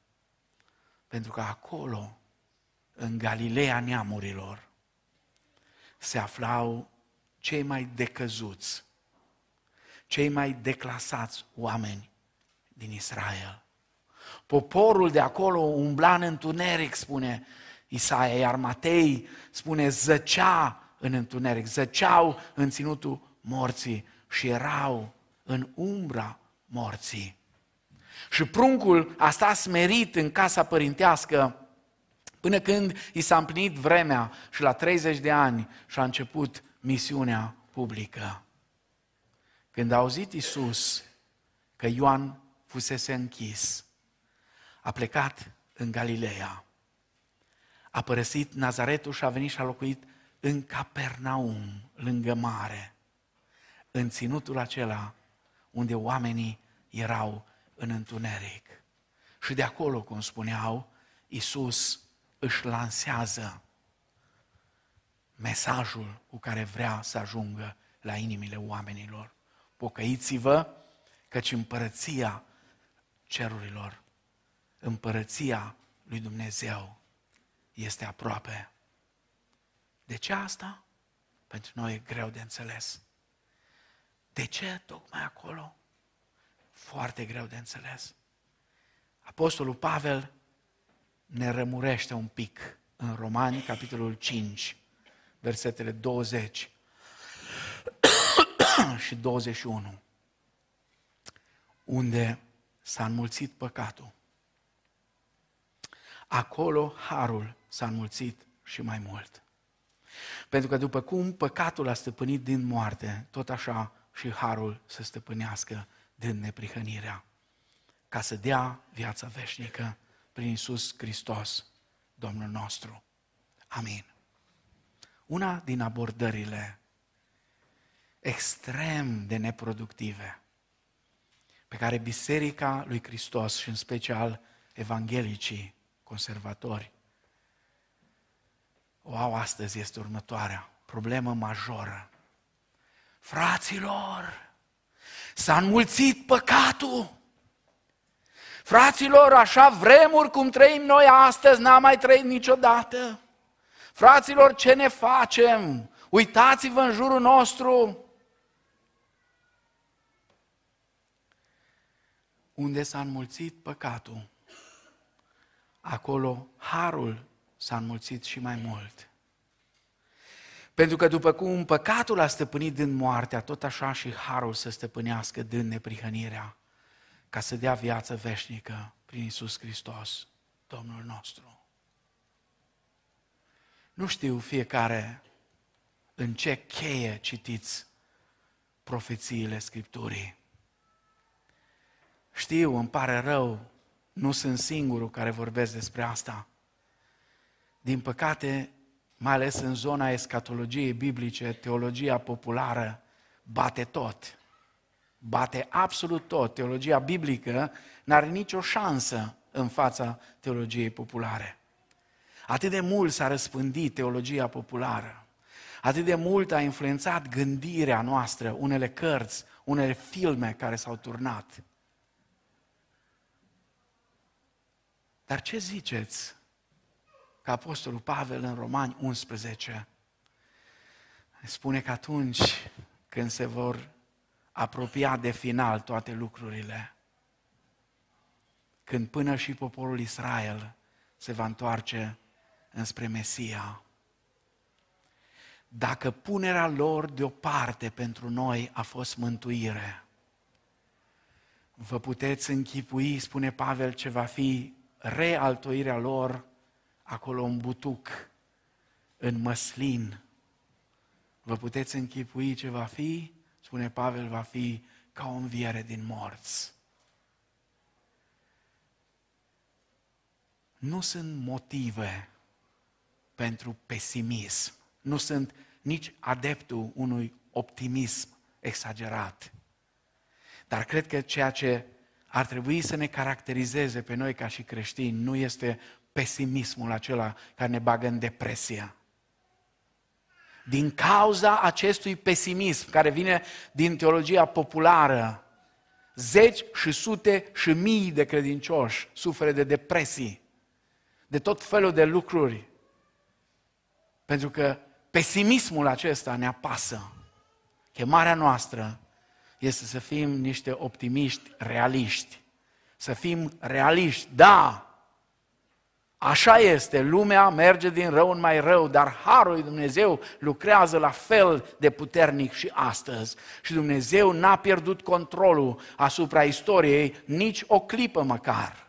Pentru că acolo, în Galileea neamurilor, se aflau cei mai decăzuți, cei mai declasați oameni din Israel. Poporul de acolo umbla în întuneric, spune Isaia, iar Matei spune zăcea în întuneric, zăceau în ținutul morții și erau în umbra morții. Și pruncul a stat smerit în casa părintească până când i s-a împlinit vremea și la 30 de ani și-a început misiunea publică. Când a auzit Isus că Ioan fusese închis, a plecat în Galileea. A părăsit Nazaretul și a venit și a locuit în Capernaum, lângă mare în ținutul acela unde oamenii erau în întuneric. Și de acolo, cum spuneau, Iisus își lansează mesajul cu care vrea să ajungă la inimile oamenilor. Pocăiți-vă, căci împărăția cerurilor, împărăția lui Dumnezeu este aproape. De ce asta? Pentru noi e greu de înțeles. De ce tocmai acolo? Foarte greu de înțeles. Apostolul Pavel ne rămurește un pic în Romani, capitolul 5, versetele 20 și 21, unde s-a înmulțit păcatul. Acolo harul s-a înmulțit și mai mult. Pentru că după cum păcatul a stăpânit din moarte, tot așa și harul să stăpânească din neprihănirea, ca să dea viața veșnică prin Isus Hristos, Domnul nostru. Amin. Una din abordările extrem de neproductive pe care Biserica lui Hristos și în special evanghelicii conservatori o au astăzi este următoarea, problemă majoră. Fraților, s-a înmulțit păcatul. Fraților, așa vremuri cum trăim noi astăzi, n-am mai trăit niciodată. Fraților, ce ne facem? Uitați-vă în jurul nostru. Unde s-a înmulțit păcatul, acolo harul s-a înmulțit și mai mult. Pentru că după cum păcatul a stăpânit din moartea, tot așa și harul să stăpânească din neprihănirea, ca să dea viață veșnică prin Isus Hristos, Domnul nostru. Nu știu fiecare în ce cheie citiți profețiile Scripturii. Știu, îmi pare rău, nu sunt singurul care vorbesc despre asta. Din păcate, mai ales în zona escatologiei biblice, teologia populară bate tot. Bate absolut tot. Teologia biblică n-are nicio șansă în fața teologiei populare. Atât de mult s-a răspândit teologia populară. Atât de mult a influențat gândirea noastră, unele cărți, unele filme care s-au turnat. Dar ce ziceți că Apostolul Pavel în Romani 11 spune că atunci când se vor apropia de final toate lucrurile, când până și poporul Israel se va întoarce înspre Mesia, dacă punerea lor deoparte pentru noi a fost mântuire, vă puteți închipui, spune Pavel, ce va fi realtoirea lor acolo în butuc, în măslin. Vă puteți închipui ce va fi? Spune Pavel, va fi ca o înviere din morți. Nu sunt motive pentru pesimism. Nu sunt nici adeptul unui optimism exagerat. Dar cred că ceea ce ar trebui să ne caracterizeze pe noi ca și creștini nu este pesimismul acela care ne bagă în depresie. Din cauza acestui pesimism care vine din teologia populară, zeci și sute și mii de credincioși suferă de depresii, de tot felul de lucruri. Pentru că pesimismul acesta ne apasă. Chemarea noastră este să fim niște optimiști realiști. Să fim realiști, da, Așa este, lumea merge din rău în mai rău, dar Harul lui Dumnezeu lucrează la fel de puternic și astăzi. Și Dumnezeu n-a pierdut controlul asupra istoriei nici o clipă măcar.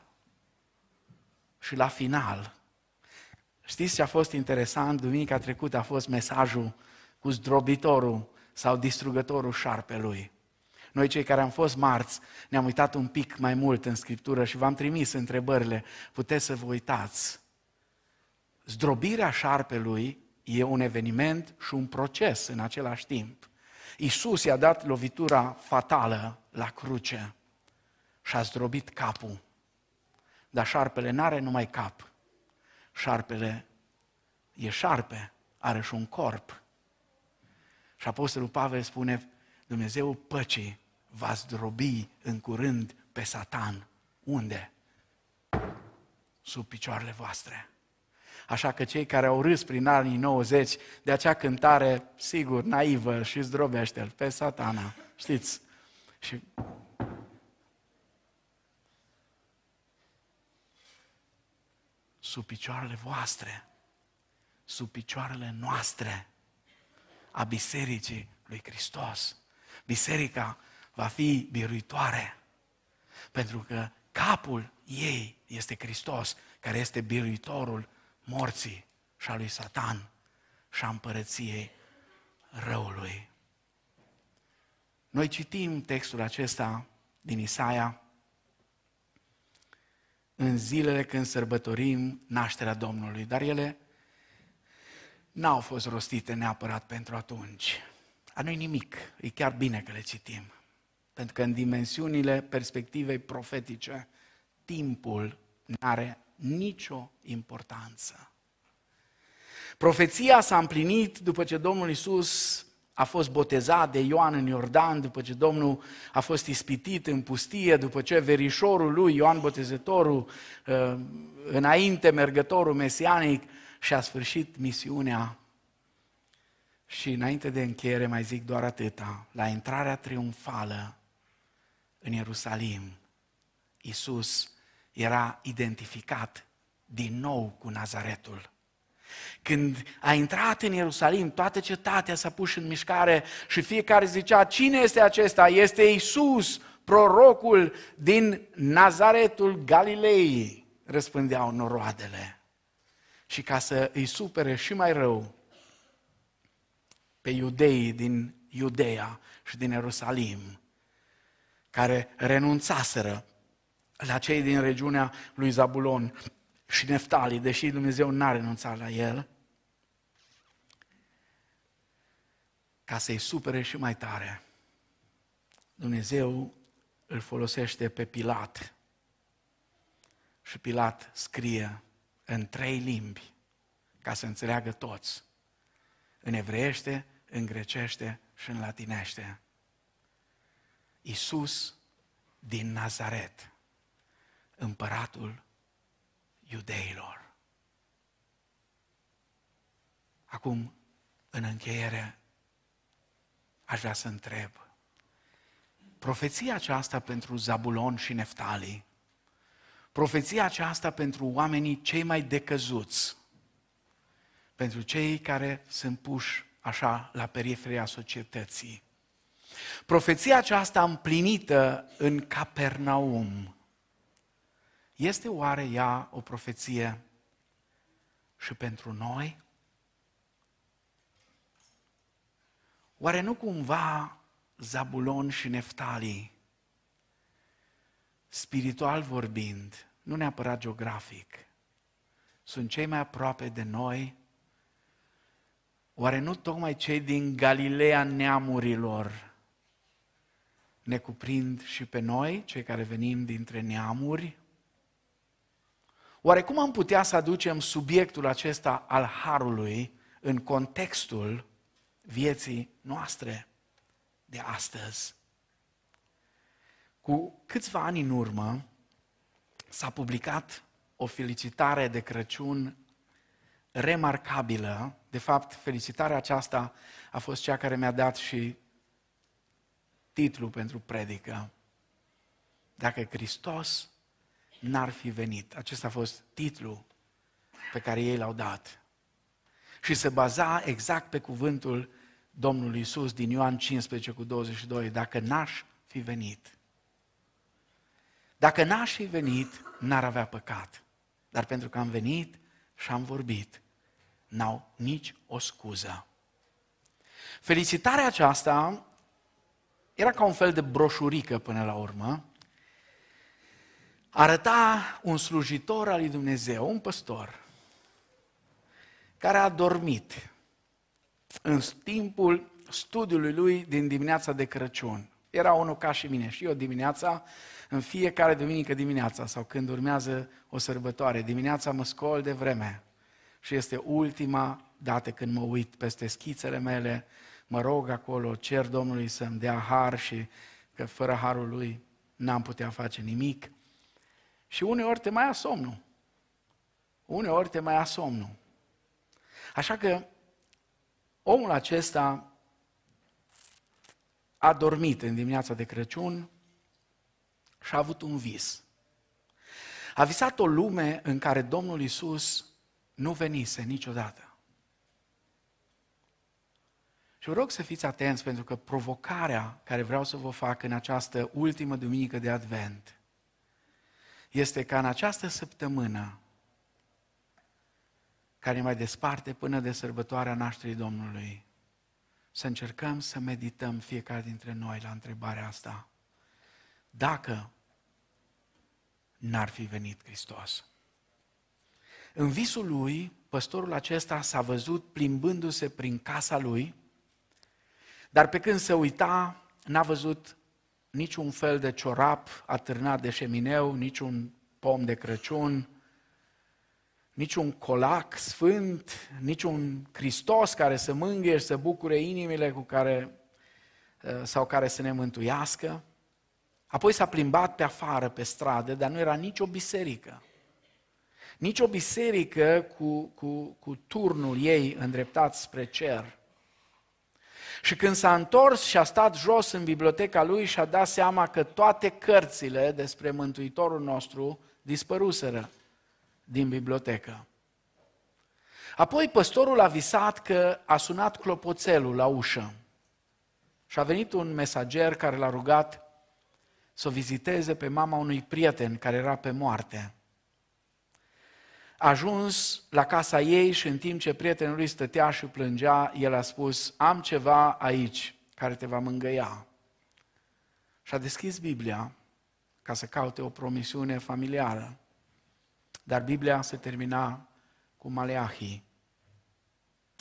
Și la final, știți ce a fost interesant? Duminica trecută a fost mesajul cu zdrobitorul sau distrugătorul șarpelui. Noi cei care am fost marți ne-am uitat un pic mai mult în Scriptură și v-am trimis întrebările. Puteți să vă uitați. Zdrobirea șarpelui e un eveniment și un proces în același timp. Isus i-a dat lovitura fatală la cruce și a zdrobit capul. Dar șarpele n-are numai cap. Șarpele e șarpe, are și un corp. Și Apostolul Pavel spune, Dumnezeu păcii va zdrobi în curând pe Satan. Unde? Sub picioarele voastre. Așa că cei care au râs prin anii 90 de acea cântare, sigur, naivă și zdrobește-l pe satana, știți? Și sub picioarele voastre, sub picioarele noastre, a Bisericii lui Hristos. Biserica va fi biruitoare, pentru că capul ei este Hristos, care este biruitorul morții și a lui Satan și a împărăției răului. Noi citim textul acesta din Isaia în zilele când sărbătorim nașterea Domnului, dar ele n-au fost rostite neapărat pentru atunci. A nu nimic, e chiar bine că le citim. Pentru că în dimensiunile perspectivei profetice, timpul nu are nicio importanță. Profeția s-a împlinit după ce Domnul Isus a fost botezat de Ioan în Iordan, după ce Domnul a fost ispitit în pustie, după ce verișorul lui, Ioan Botezătorul, uh, înainte mergătorul mesianic, și-a sfârșit misiunea. Și înainte de încheiere mai zic doar atâta, la intrarea triumfală în Ierusalim, Iisus era identificat din nou cu Nazaretul. Când a intrat în Ierusalim, toată cetatea s-a pus în mișcare și fiecare zicea, cine este acesta? Este Isus, prorocul din Nazaretul Galilei, răspândeau noroadele. Și ca să îi supere și mai rău pe iudeii din Iudeea și din Ierusalim, care renunțaseră la cei din regiunea lui Zabulon și Neftali, deși Dumnezeu n-a renunțat la el, ca să-i supere și mai tare. Dumnezeu îl folosește pe Pilat și Pilat scrie în trei limbi ca să înțeleagă toți. În evreiește, în grecește și în latinește. Iisus din Nazaret, împăratul iudeilor. Acum, în încheiere, aș vrea să întreb. Profeția aceasta pentru Zabulon și Neftali, profeția aceasta pentru oamenii cei mai decăzuți, pentru cei care sunt puși așa la periferia societății. Profeția aceasta împlinită în Capernaum, este oare ea o profeție și pentru noi? Oare nu cumva Zabulon și Neftali, spiritual vorbind, nu neapărat geografic, sunt cei mai aproape de noi? Oare nu tocmai cei din Galileea neamurilor ne cuprind și pe noi, cei care venim dintre neamuri? Oare cum am putea să aducem subiectul acesta al harului în contextul vieții noastre de astăzi? Cu câțiva ani în urmă s-a publicat o felicitare de Crăciun remarcabilă. De fapt, felicitarea aceasta a fost cea care mi-a dat și titlul pentru predică. Dacă Hristos n-ar fi venit. Acesta a fost titlul pe care ei l-au dat. Și se baza exact pe cuvântul Domnului Isus din Ioan 15 cu 22, dacă n-aș fi venit. Dacă n-aș fi venit, n-ar avea păcat. Dar pentru că am venit și am vorbit, n-au nici o scuză. Felicitarea aceasta era ca un fel de broșurică până la urmă, arăta un slujitor al lui Dumnezeu, un păstor, care a dormit în timpul studiului lui din dimineața de Crăciun. Era unul ca și mine și eu dimineața, în fiecare duminică dimineața sau când urmează o sărbătoare, dimineața mă scol de vreme și este ultima dată când mă uit peste schițele mele, mă rog acolo, cer Domnului să-mi dea har și că fără harul lui n-am putea face nimic. Și uneori te mai ia somnul. Uneori te mai ia somnul. Așa că omul acesta a dormit în dimineața de Crăciun și a avut un vis. A visat o lume în care Domnul Isus nu venise niciodată. Și vă rog să fiți atenți pentru că provocarea care vreau să vă fac în această ultimă duminică de Advent este ca în această săptămână care mai desparte până de sărbătoarea nașterii Domnului, să încercăm să medităm fiecare dintre noi la întrebarea asta. Dacă n-ar fi venit Hristos. În visul lui, păstorul acesta s-a văzut plimbându-se prin casa lui, dar pe când se uita, n-a văzut niciun fel de ciorap atârnat de șemineu, niciun pom de Crăciun, niciun colac sfânt, niciun Hristos care să mângâie și să bucure inimile cu care, uh, sau care să ne mântuiască. Apoi s-a plimbat pe afară, pe stradă, dar nu era nicio biserică. Nici o biserică cu, cu, cu turnul ei îndreptat spre cer. Și când s-a întors și a stat jos în biblioteca lui și a dat seama că toate cărțile despre Mântuitorul nostru dispăruseră din bibliotecă. Apoi păstorul a visat că a sunat clopoțelul la ușă și a venit un mesager care l-a rugat să o viziteze pe mama unui prieten care era pe moarte. A ajuns la casa ei și în timp ce prietenul lui stătea și plângea, el a spus, am ceva aici care te va mângăia. Și a deschis Biblia ca să caute o promisiune familiară. Dar Biblia se termina cu Maleahii.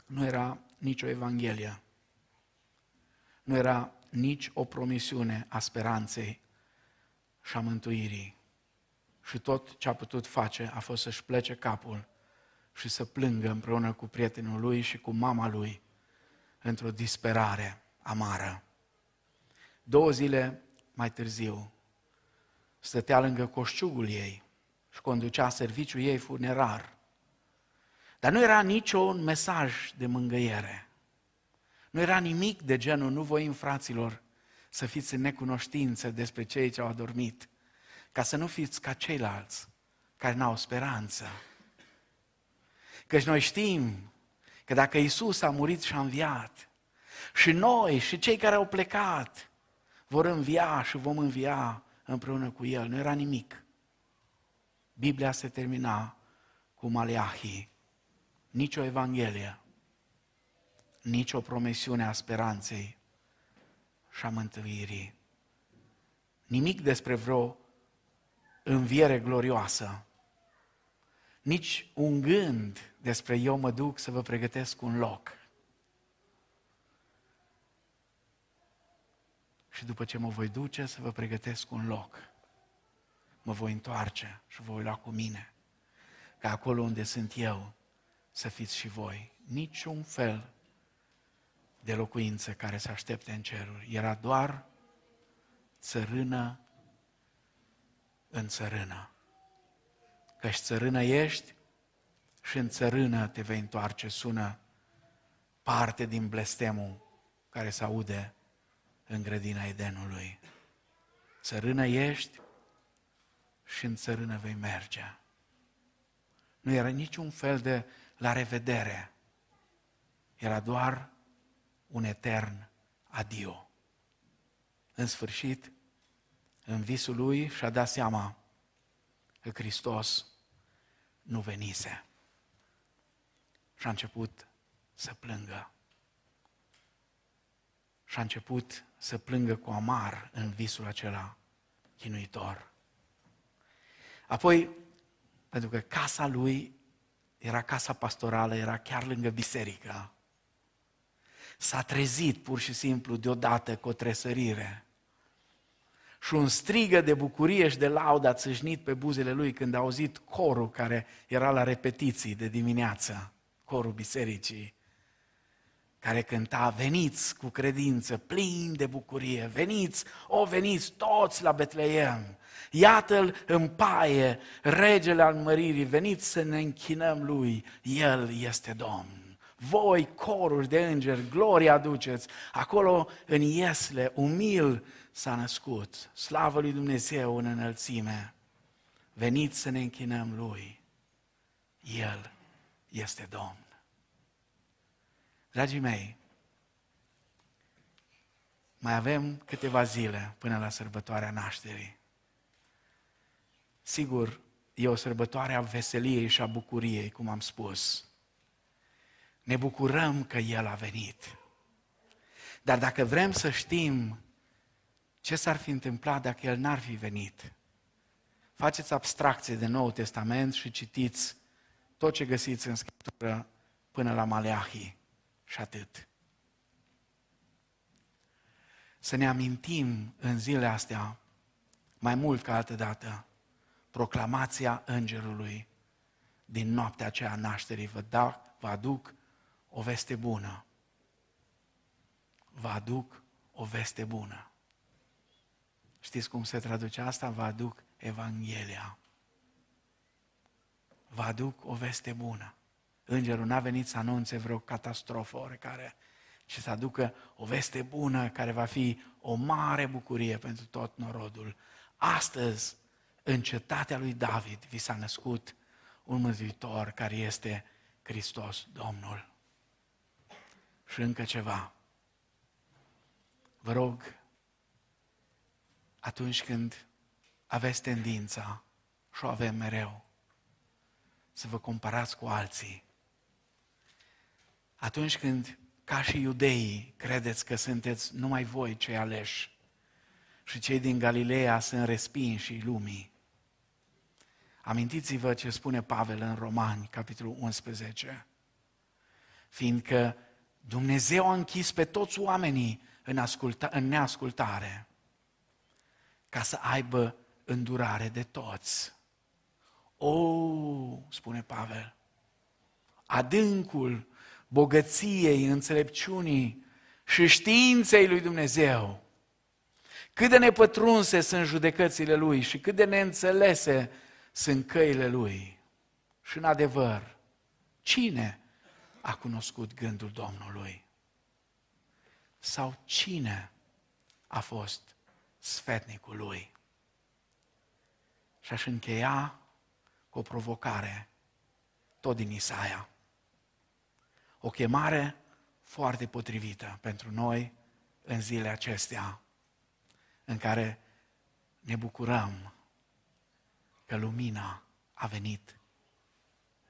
Nu era nicio Evanghelie. Nu era nici o promisiune a speranței și a mântuirii. Și tot ce a putut face a fost să-și plece capul și să plângă împreună cu prietenul lui și cu mama lui într-o disperare amară. Două zile mai târziu, stătea lângă coșciugul ei și conducea serviciul ei funerar. Dar nu era niciun mesaj de mângâiere. Nu era nimic de genul, nu voim fraților să fiți în necunoștință despre cei ce au adormit, ca să nu fiți ca ceilalți care n-au speranță. Căci noi știm că dacă Isus a murit și a înviat, și noi și cei care au plecat vor învia și vom învia împreună cu El. Nu era nimic. Biblia se termina cu Maleahii. Nici o Evanghelie, nici o promisiune a speranței și a mântuirii. Nimic despre vreo înviere glorioasă. Nici un gând despre eu mă duc să vă pregătesc un loc. Și după ce mă voi duce să vă pregătesc un loc, mă voi întoarce și vă voi lua cu mine. Ca acolo unde sunt eu, să fiți și voi. Niciun fel de locuință care să aștepte în ceruri. Era doar țărână în țărână. Căci țărână ești și în țărână te vei întoarce, sună parte din blestemul care se aude în grădina Edenului. Țărână ești și în țărână vei merge. Nu era niciun fel de la revedere. Era doar un etern adio. În sfârșit, în visul lui și-a dat seama că Hristos nu venise. Și a început să plângă. Și a început să plângă cu amar în visul acela chinuitor. Apoi, pentru că casa lui era casa pastorală, era chiar lângă biserică, s-a trezit pur și simplu deodată cu o tresărire. Și un strigă de bucurie și de laudă a țâșnit pe buzele lui când a auzit corul care era la repetiții de dimineață, corul bisericii, care cânta, veniți cu credință, plin de bucurie, veniți, o veniți toți la Betleem, iată-l în paie, regele al măririi, veniți să ne închinăm lui, el este Domn. Voi, coruri de îngeri, gloria aduceți, acolo în Iesle, umil s-a născut, slavă lui Dumnezeu în înălțime, Veniți să ne închinăm Lui. El este Domn. Dragii mei, mai avem câteva zile până la sărbătoarea nașterii. Sigur, e o sărbătoare a veseliei și a bucuriei, cum am spus. Ne bucurăm că El a venit. Dar dacă vrem să știm ce s-ar fi întâmplat dacă El n-ar fi venit, faceți abstracție de Noul Testament și citiți tot ce găsiți în Scriptură până la Maleahi și atât. Să ne amintim în zilele astea, mai mult ca altă dată, proclamația îngerului din noaptea aceea nașterii. Vă, da, vă aduc o veste bună. Vă aduc o veste bună. Știți cum se traduce asta? Vă aduc Evanghelia. Vă aduc o veste bună. Îngerul n-a venit să anunțe vreo catastrofă oricare, ci să aducă o veste bună care va fi o mare bucurie pentru tot norodul. Astăzi, în cetatea lui David, vi s-a născut un mântuitor care este Hristos Domnul. Și încă ceva. Vă rog, atunci când aveți tendința, și o avem mereu, să vă comparați cu alții, atunci când, ca și iudeii, credeți că sunteți numai voi cei aleși și cei din Galileea sunt respinși lumii, amintiți-vă ce spune Pavel în Romani, capitolul 11, fiindcă Dumnezeu a închis pe toți oamenii în, asculta, în neascultare ca să aibă îndurare de toți. O, spune Pavel, adâncul bogăției, înțelepciunii și științei lui Dumnezeu. Cât de nepătrunse sunt judecățile Lui și cât de neînțelese sunt căile Lui. Și în adevăr, cine a cunoscut gândul Domnului? Sau cine a fost sfetnicul Lui? Și aș încheia cu o provocare tot din Isaia. O chemare foarte potrivită pentru noi în zilele acestea în care ne bucurăm că lumina a venit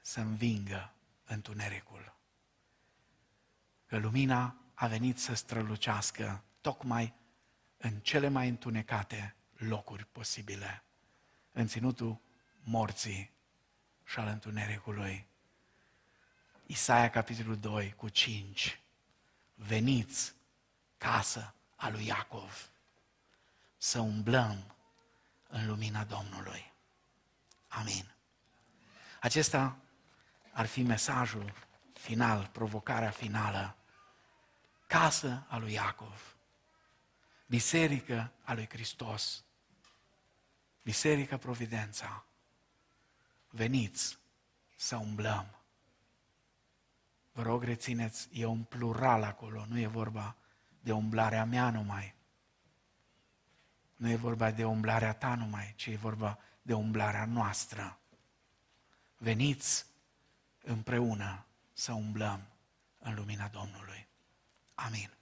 să învingă întunericul. Că lumina a venit să strălucească tocmai în cele mai întunecate locuri posibile, în ținutul morții și al întunericului. Isaia, capitolul 2, cu 5. Veniți, casă a lui Iacov, să umblăm în lumina Domnului. Amin. Acesta ar fi mesajul final, provocarea finală. Casă a lui Iacov, biserică a lui Hristos, biserică Providența. Veniți să umblăm Vă rog, rețineți, e un plural acolo, nu e vorba de umblarea mea numai. Nu e vorba de umblarea ta numai, ci e vorba de umblarea noastră. Veniți împreună să umblăm în lumina Domnului. Amin.